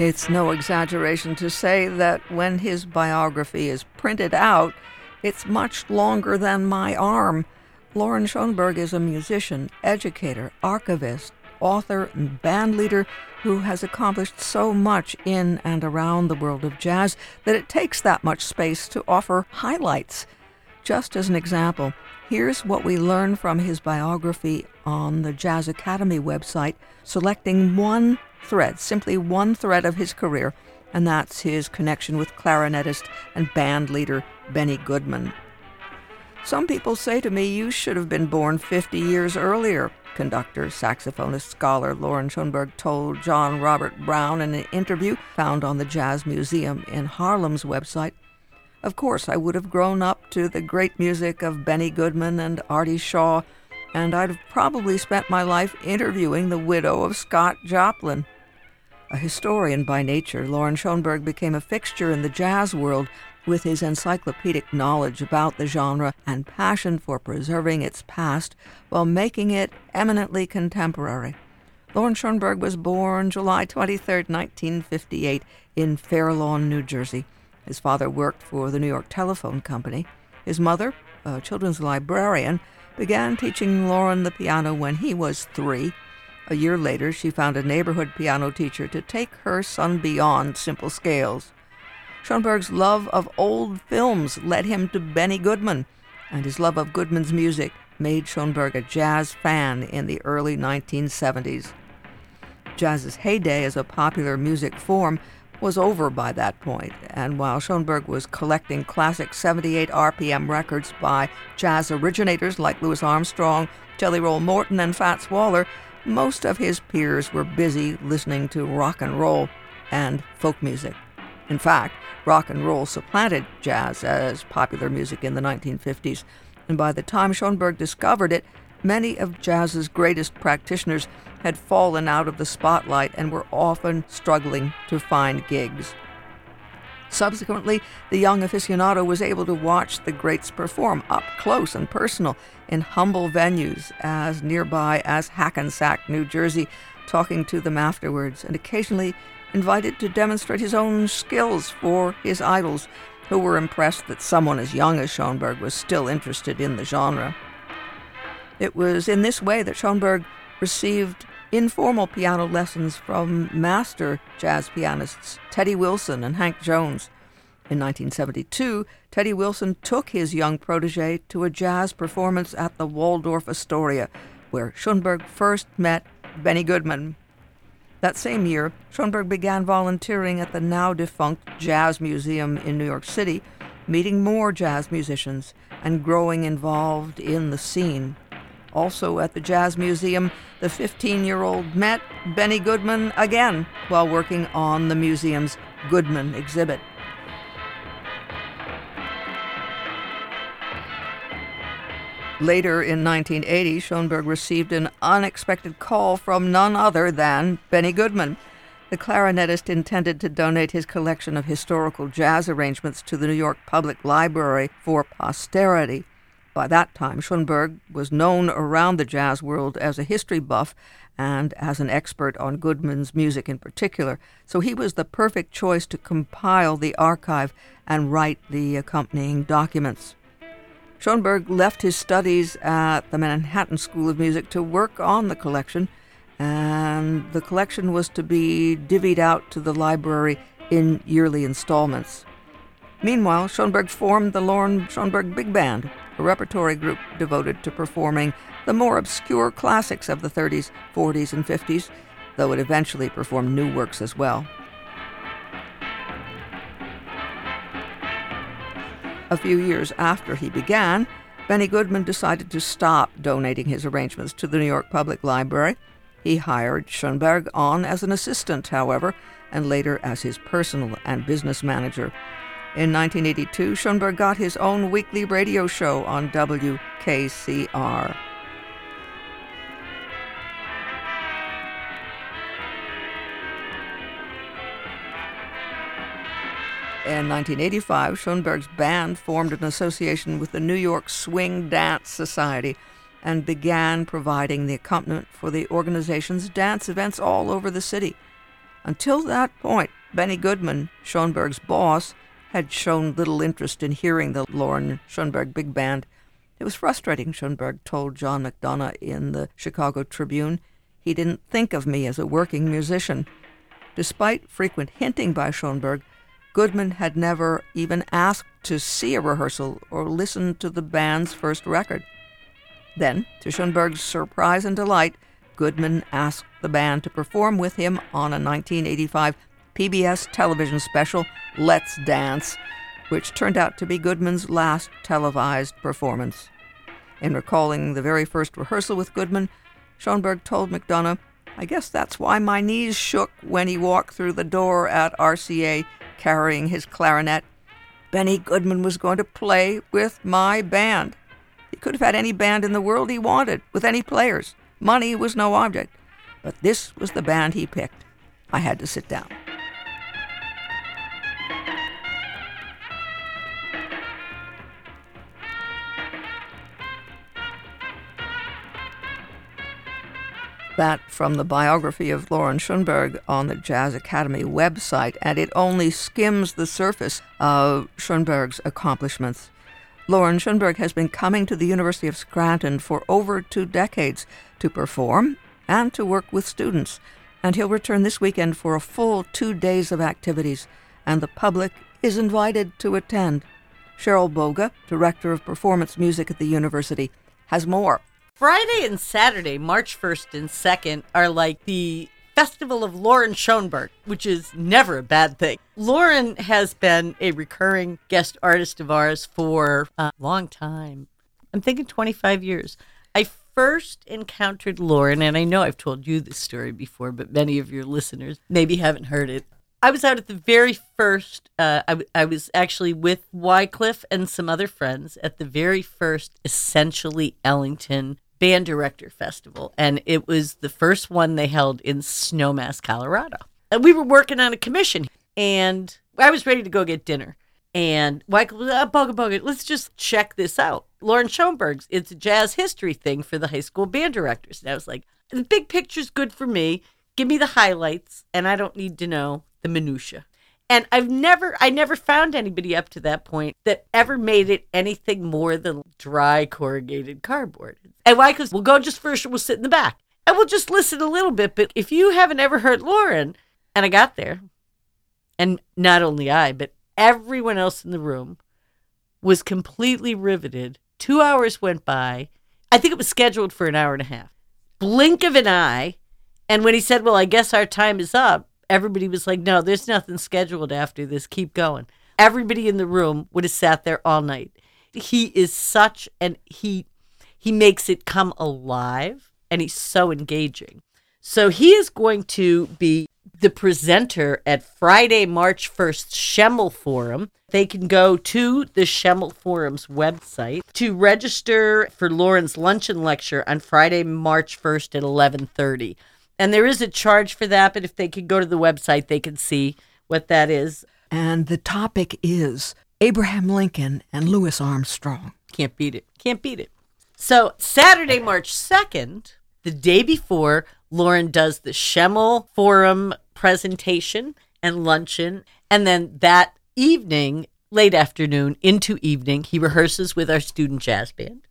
It's no exaggeration to say that when his biography is printed out, it's much longer than my arm. Loren Schoenberg is a musician, educator, archivist, author, and band leader who has accomplished so much in and around the world of jazz that it takes that much space to offer highlights. Just as an example, here's what we learn from his biography on the Jazz Academy website, selecting one thread, simply one thread of his career, and that's his connection with clarinetist and band leader Benny Goodman. Some people say to me, You should have been born 50 years earlier, conductor, saxophonist, scholar Loren Schoenberg told John Robert Brown in an interview found on the Jazz Museum in Harlem's website. Of course, I would have grown up to the great music of Benny Goodman and Artie Shaw, and I'd have probably spent my life interviewing the widow of Scott Joplin. A historian by nature, Loren Schoenberg became a fixture in the jazz world with his encyclopedic knowledge about the genre and passion for preserving its past while making it eminently contemporary. Loren Schoenberg was born July 23, 1958, in Fair Lawn, New Jersey. His father worked for the New York Telephone Company. His mother, a children's librarian, began teaching Loren the piano when he was three. A year later, she found a neighborhood piano teacher to take her son beyond simple scales. Schoenberg's love of old films led him to Benny Goodman, and his love of Goodman's music made Schoenberg a jazz fan in the early 1970s. Jazz's heyday as a popular music form was over by that point, and while Schoenberg was collecting classic 78 RPM records by jazz originators like Louis Armstrong, Jelly Roll Morton, and Fats Waller, most of his peers were busy listening to rock and roll and folk music. In fact, rock and roll supplanted jazz as popular music in the 1950s, and by the time Schoenberg discovered it, many of jazz's greatest practitioners had fallen out of the spotlight and were often struggling to find gigs. Subsequently, the young aficionado was able to watch the greats perform up close and personal in humble venues as nearby as Hackensack, New Jersey, talking to them afterwards, and occasionally invited to demonstrate his own skills for his idols, who were impressed that someone as young as Schoenberg was still interested in the genre. It was in this way that Schoenberg received informal piano lessons from master jazz pianists Teddy Wilson and Hank Jones. In 1972, Teddy Wilson took his young protege to a jazz performance at the Waldorf Astoria, where Schoenberg first met Benny Goodman. That same year, Schoenberg began volunteering at the now defunct Jazz Museum in New York City, meeting more jazz musicians and growing involved in the scene. Also at the Jazz Museum, the 15 year old met Benny Goodman again while working on the museum's Goodman exhibit. Later in 1980, Schoenberg received an unexpected call from none other than Benny Goodman. The clarinetist intended to donate his collection of historical jazz arrangements to the New York Public Library for posterity. By that time, Schoenberg was known around the jazz world as a history buff and as an expert on Goodman's music in particular, so he was the perfect choice to compile the archive and write the accompanying documents. Schoenberg left his studies at the Manhattan School of Music to work on the collection, and the collection was to be divvied out to the library in yearly installments. Meanwhile, Schoenberg formed the Loren Schoenberg Big Band, a repertory group devoted to performing the more obscure classics of the 30s, 40s, and 50s, though it eventually performed new works as well. A few years after he began, Benny Goodman decided to stop donating his arrangements to the New York Public Library. He hired Schoenberg on as an assistant, however, and later as his personal and business manager. In 1982, Schoenberg got his own weekly radio show on WKCR. In 1985, Schoenberg's band formed an association with the New York Swing Dance Society and began providing the accompaniment for the organization's dance events all over the city. Until that point, Benny Goodman, Schoenberg's boss, had shown little interest in hearing the Loren Schoenberg Big Band. It was frustrating, Schoenberg told John McDonough in the Chicago Tribune. He didn't think of me as a working musician. Despite frequent hinting by Schoenberg, Goodman had never even asked to see a rehearsal or listen to the band's first record. Then, to Schoenberg's surprise and delight, Goodman asked the band to perform with him on a 1985 PBS television special, Let's Dance, which turned out to be Goodman's last televised performance. In recalling the very first rehearsal with Goodman, Schoenberg told McDonough, I guess that's why my knees shook when he walked through the door at RCA carrying his clarinet. Benny Goodman was going to play with my band. He could have had any band in the world he wanted, with any players. Money was no object. But this was the band he picked. I had to sit down. That from the biography of Loren Schoenberg on the Jazz Academy website, and it only skims the surface of Schoenberg's accomplishments. Loren Schoenberg has been coming to the University of Scranton for over two decades to perform and to work with students, and he'll return this weekend for a full two days of activities, and the public is invited to attend. Cheryl Boga, Director of Performance Music at the university, has more Friday and Saturday, March 1st and 2nd, are like the Festival of Loren Schoenberg, which is never a bad thing. Loren has been a recurring guest artist of ours for a long time. I'm thinking 25 years. I first encountered Loren, and I know I've told you this story before, but many of your listeners maybe haven't heard it. I was out at the very first, uh, I, I was actually with Wycliffe and some other friends at the very first Essentially Ellington Band Director Festival, and it was the first one they held in Snowmass, Colorado. And we were working on a commission, and I was ready to go get dinner. And Michael was, uh, bugga bugga, let's just check this out. Loren Schoenberg's, it's a jazz history thing for the high school band directors. And I was like, the big picture's good for me. Give me the highlights, and I don't need to know the minutia. And I've never, I never found anybody up to that point that ever made it anything more than dry corrugated cardboard. And why? Because we'll go just first, we'll sit in the back and we'll just listen a little bit. But if you haven't ever heard Loren, and I got there, and not only I, but everyone else in the room was completely riveted. Two hours went by. I think it was scheduled for an hour and a half. Blink of an eye. And when he said, Well, I guess our time is up, everybody was like, no, there's nothing scheduled after this. Keep going. Everybody in the room would have sat there all night. He is such and he he makes it come alive and he's so engaging. So he is going to be the presenter at Friday, March 1st Schemel Forum. They can go to the Schemel Forum's website to register for Loren's luncheon lecture on Friday, March 1st at 11:30. And there is a charge for that, but if they could go to the website, they can see what that is. And the topic is Abraham Lincoln and Louis Armstrong. Can't beat it. Can't beat it. So, Saturday, March 2nd, the day before, Loren does the Schemel Forum presentation and luncheon. And then that evening, late afternoon into evening, he rehearses with our student jazz band.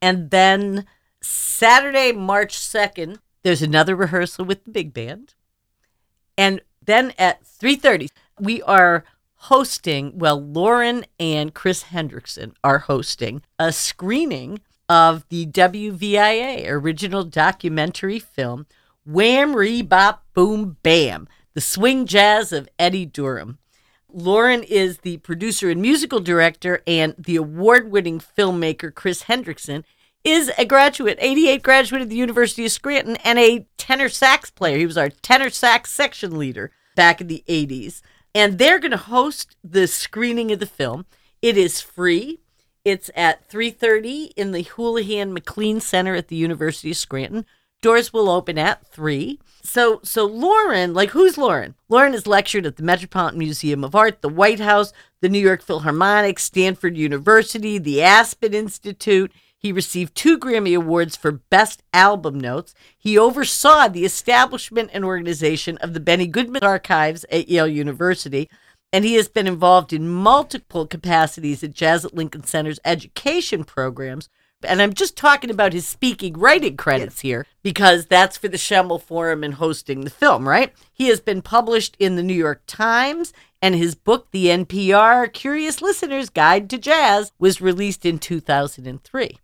And then Saturday, March 2nd, there's another rehearsal with the big band. And then at 3:30, we are hosting, well, Loren and Kris Hendrikson are hosting a screening of the WVIA original documentary film Wham Re Bop Boom Bam, the swing jazz of Eddie Durham. Loren is the producer and musical director, and the award winning filmmaker Kris Hendrikson is a graduate, 88 graduate of the University of Scranton, and a tenor sax player. He was our tenor sax section leader back in the 80s. And they're going to host the screening of the film. It is free. It's at 3:30 in the Houlihan McClean Center at the University of Scranton. Doors will open at 3. So so Loren, like who's Loren? Loren has lectured at the Metropolitan Museum of Art, the White House, the New York Philharmonic, Stanford University, the Aspen Institute. He received two Grammy Awards for Best Album Notes. He oversaw the establishment and organization of the Benny Goodman Archives at Yale University, and he has been involved in multiple capacities at Jazz at Lincoln Center's education programs. And I'm just talking about his speaking writing credits here because that's for the Schemel Forum and hosting the film, right? He has been published in the New York Times and his book, The NPR Curious Listener's Guide to Jazz, was released in 2003.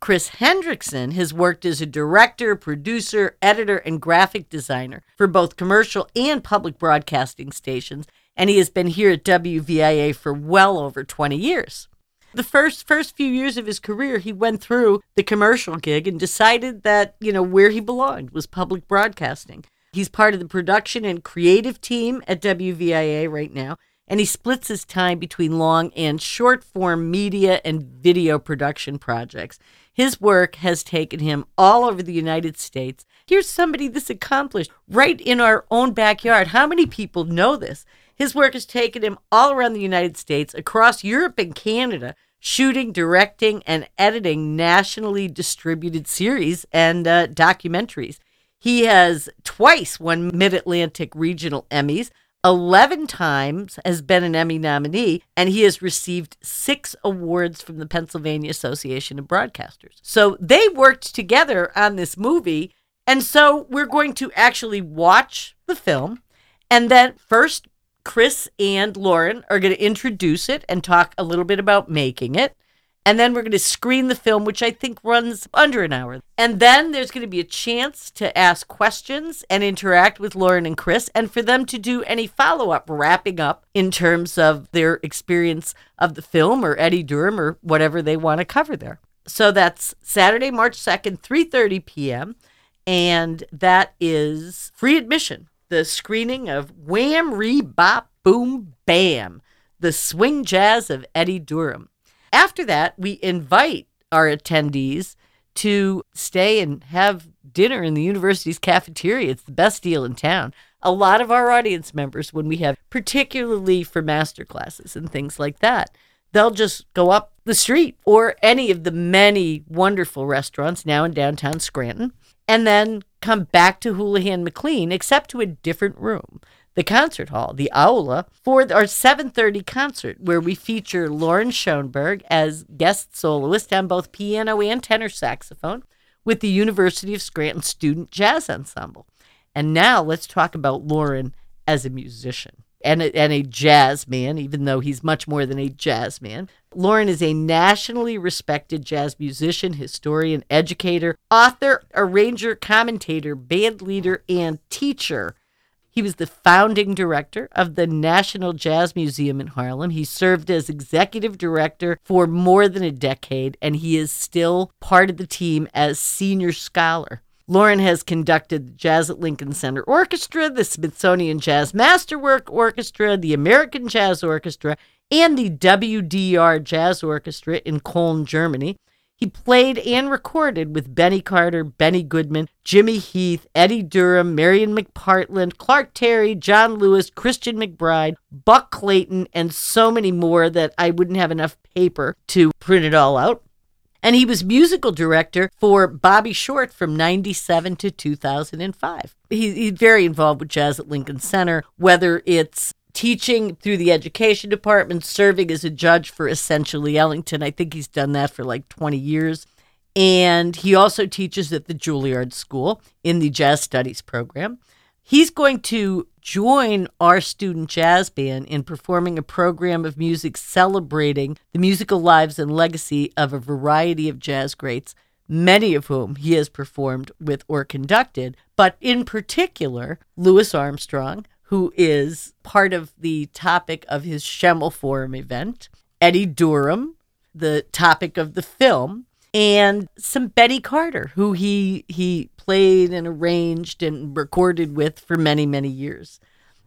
Kris Hendrikson has worked as a director, producer, editor, and graphic designer for both commercial and public broadcasting stations, and he has been here at WVIA for well over 20 years. The first first few years of his career, he went through the commercial gig and decided that, you know, where he belonged was public broadcasting. He's part of the production and creative team at WVIA right now, and he splits his time between long and short form media and video production projects. His work has taken him all over the United States. Here's somebody this accomplished right in our own backyard. How many people know this? His work has taken him all around the United States, across Europe and Canada, shooting, directing, and editing nationally distributed series and uh, documentaries. He has twice won Mid Atlantic Regional Emmys, 11 times has been an Emmy nominee, and he has received six awards from the Pennsylvania Association of Broadcasters. So they worked together on this movie. And so we're going to actually watch the film. And then first, Kris and Loren are going to introduce it and talk a little bit about making it. And then we're going to screen the film, which I think runs under an hour. And then there's going to be a chance to ask questions and interact with Loren and Kris, and for them to do any follow up, wrapping up in terms of their experience of the film or Eddie Durham or whatever they want to cover there. So that's Saturday, March 2nd, 3:30 p.m. And that is free admission. The screening of Wham Re Bop Boom Bam, the swing jazz of Eddie Durham. After that, we invite our attendees to stay and have dinner in the university's cafeteria. It's the best deal in town. A lot of our audience members, when we have, particularly for master classes and things like that, they'll just go up the street or any of the many wonderful restaurants now in downtown Scranton and then come back to Houlihan McClean, except to a different room the concert hall, the aula, for our 7:30 concert where we feature Loren Schoenberg as guest soloist on both piano and tenor saxophone with the University of Scranton Student Jazz Ensemble. And now let's talk about Loren as a musician and a, and a jazz man, even though he's much more than a jazz man. Loren is a nationally respected jazz musician, historian, educator, author, arranger, commentator, band leader, and teacher. He was the founding director of the National Jazz Museum in Harlem. He served as executive director for more than a decade, and he is still part of the team as senior scholar. Loren has conducted the Jazz at Lincoln Center Orchestra, the Smithsonian Jazz Masterwork Orchestra, the American Jazz Orchestra, and the WDR Jazz Orchestra in Cologne, Germany. He played and recorded with Benny Carter, Benny Goodman, Jimmy Heath, Eddie Durham, Marian McPartland, Clark Terry, John Lewis, Christian McBride, Buck Clayton, and so many more that I wouldn't have enough paper to print it all out. And he was musical director for Bobby Short from 97 to 2005. He, he's very involved with jazz at Lincoln Center, whether it's teaching through the education department, serving as a judge for Essentially Ellington. I think he's done that for like 20 years. And he also teaches at the Juilliard School in the Jazz Studies program. He's going to join our student jazz band in performing a program of music celebrating the musical lives and legacy of a variety of jazz greats, many of whom he has performed with or conducted, but in particular, Louis Armstrong, who is part of the topic of his Schemel Forum event, Eddie Durham, the topic of the film, and some Betty Carter, who he he played and arranged and recorded with for many, many years.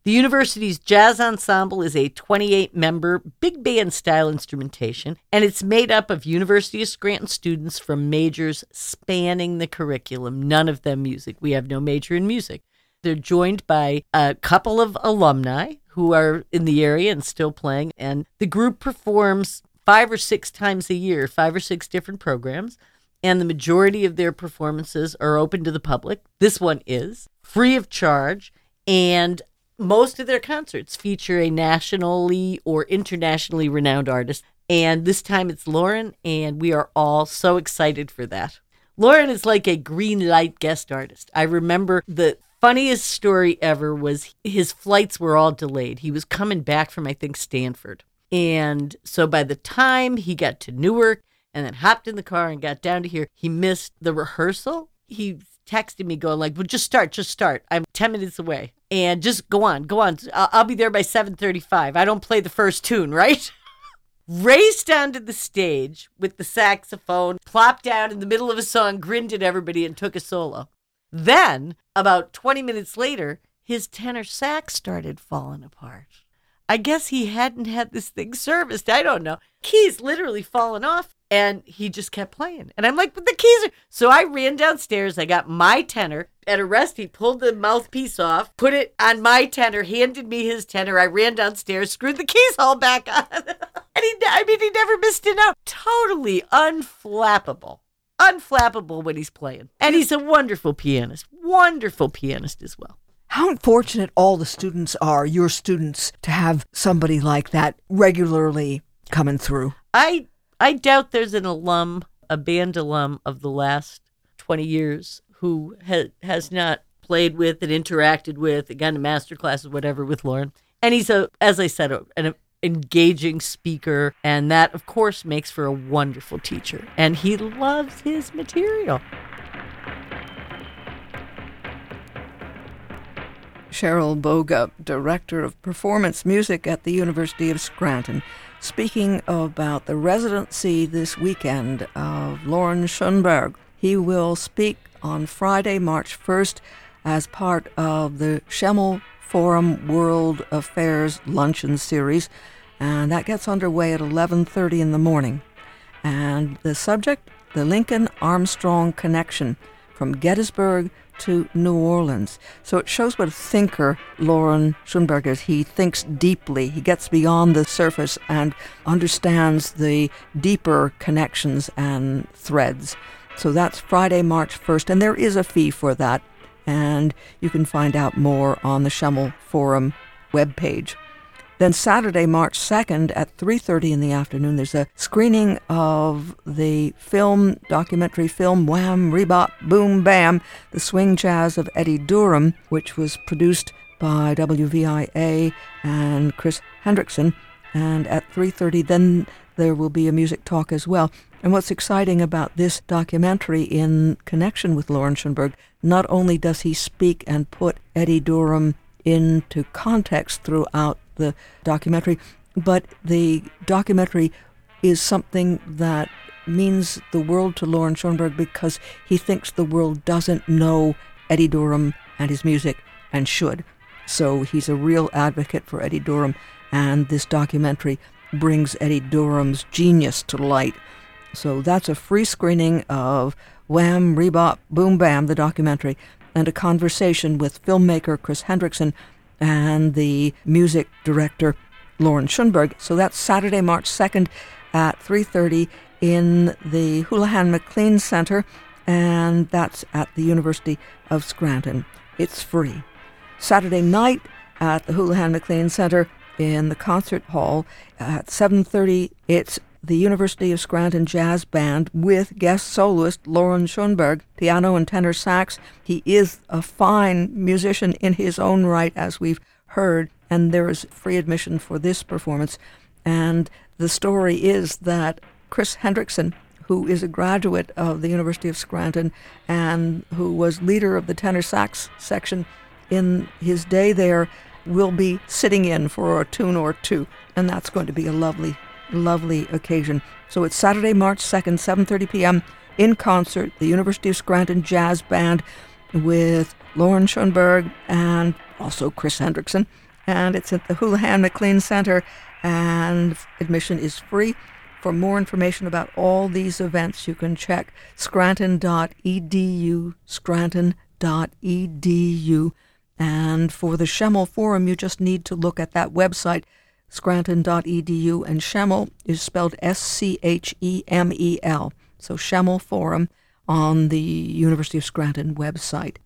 The university's jazz ensemble is a 28 member big band style instrumentation, and it's made up of University of Scranton students from majors spanning the curriculum, none of them music. We have no major in music. They're joined by a couple of alumni who are in the area and still playing, and the group performs five or six times a year, five or six different programs, and the majority of their performances are open to the public. This one is free of charge, and most of their concerts feature a nationally or internationally renowned artist. And this time it's Loren, and we are all so excited for that. Loren is like a green light guest artist. I remember the funniest story ever was his flights were all delayed. He was coming back from, I think, Stanford. And so by the time he got to Newark and then hopped in the car and got down to here, he missed the rehearsal. He texted me going like, well, just start, just start. I'm 10 minutes away and just go on, go on. I'll, I'll be there by 735. I don't play the first tune, right? Raced down to the stage with the saxophone, plopped down in the middle of a song, grinned at everybody and took a solo. Then, about 20 minutes later, his tenor sax started falling apart. I guess he hadn't had this thing serviced. I don't know. Keys literally fallen off and he just kept playing. And I'm like, but the keys are. So I ran downstairs. I got my tenor. At a rest, he pulled the mouthpiece off, put it on my tenor, handed me his tenor. I ran downstairs, screwed the keys all back on. and he, I mean, he never missed it out. Totally unflappable. Unflappable when he's playing. And he's a wonderful pianist. Wonderful pianist as well. How unfortunate all the students are, your students, to have somebody like that regularly coming through. I I doubt there's an alum, a band alum of the last 20 years who ha- has not played with and interacted with, again, master classes, whatever, with Loren. And he's a, as I said, a, an engaging speaker, and that, of course, makes for a wonderful teacher. And he loves his material. Cheryl Boga, Director of Performance Music at the University of Scranton, speaking about the residency this weekend of Loren Schoenberg. He will speak on Friday, March 1st, as part of the Schemel Forum World Affairs Luncheon Series, and that gets underway at 11:30 in the morning. And the subject, the Lincoln Armstrong connection from Gettysburg to New Orleans. So it shows what a thinker Loren Schoenberg is. He thinks deeply, he gets beyond the surface and understands the deeper connections and threads. So that's Friday, March 1st, and there is a fee for that. And you can find out more on the Schemel Forum webpage. Then Saturday, March 2nd at 3:30 in the afternoon, there's a screening of the film documentary film Wham Rebop Boom Bam: The Swing Jazz of Eddie Durham, which was produced by WVIA and Kris Hendrikson. And at 3:30 then there will be a music talk as well. And what's exciting about this documentary in connection with Loren Schoenberg, not only does he speak and put Eddie Durham into context throughout the documentary, but the documentary is something that means the world to Loren Schoenberg because he thinks the world doesn't know Eddie Durham and his music and should. So he's a real advocate for Eddie Durham, and this documentary brings Eddie Durham's genius to light. So that's a free screening of Wham, Rebop, Boom Bam, the documentary, and a conversation with filmmaker Kris Hendrikson and the music director Loren Schoenberg. So that's Saturday, March 2nd at 3:30 in the Houlihan McClean Center, and that's at the University of Scranton. It's free. Saturday night at the Houlihan McClean Center in the concert hall at 7:30. It's the University of Scranton Jazz Band with guest soloist Loren Schoenberg, piano and tenor sax. He is a fine musician in his own right, as we've heard, and there is free admission for this performance. And the story is that Kris Hendrikson, who is a graduate of the University of Scranton and who was leader of the tenor sax section in his day there, will be sitting in for a tune or two, and that's going to be a lovely lovely occasion. So it's Saturday, March 2nd, 7:30 p.m. in concert, the University of Scranton Jazz Band with Loren Schoenberg and also Kris Hendrikson. And it's at the Houlihan McClean Center, and admission is free. For more information about all these events, you can check scranton.edu, scranton.edu. And for the Schemel Forum, you just need to look at that website scranton.edu, and Schemel is spelled S C H E M E L. So Schemel Forum on the University of Scranton website.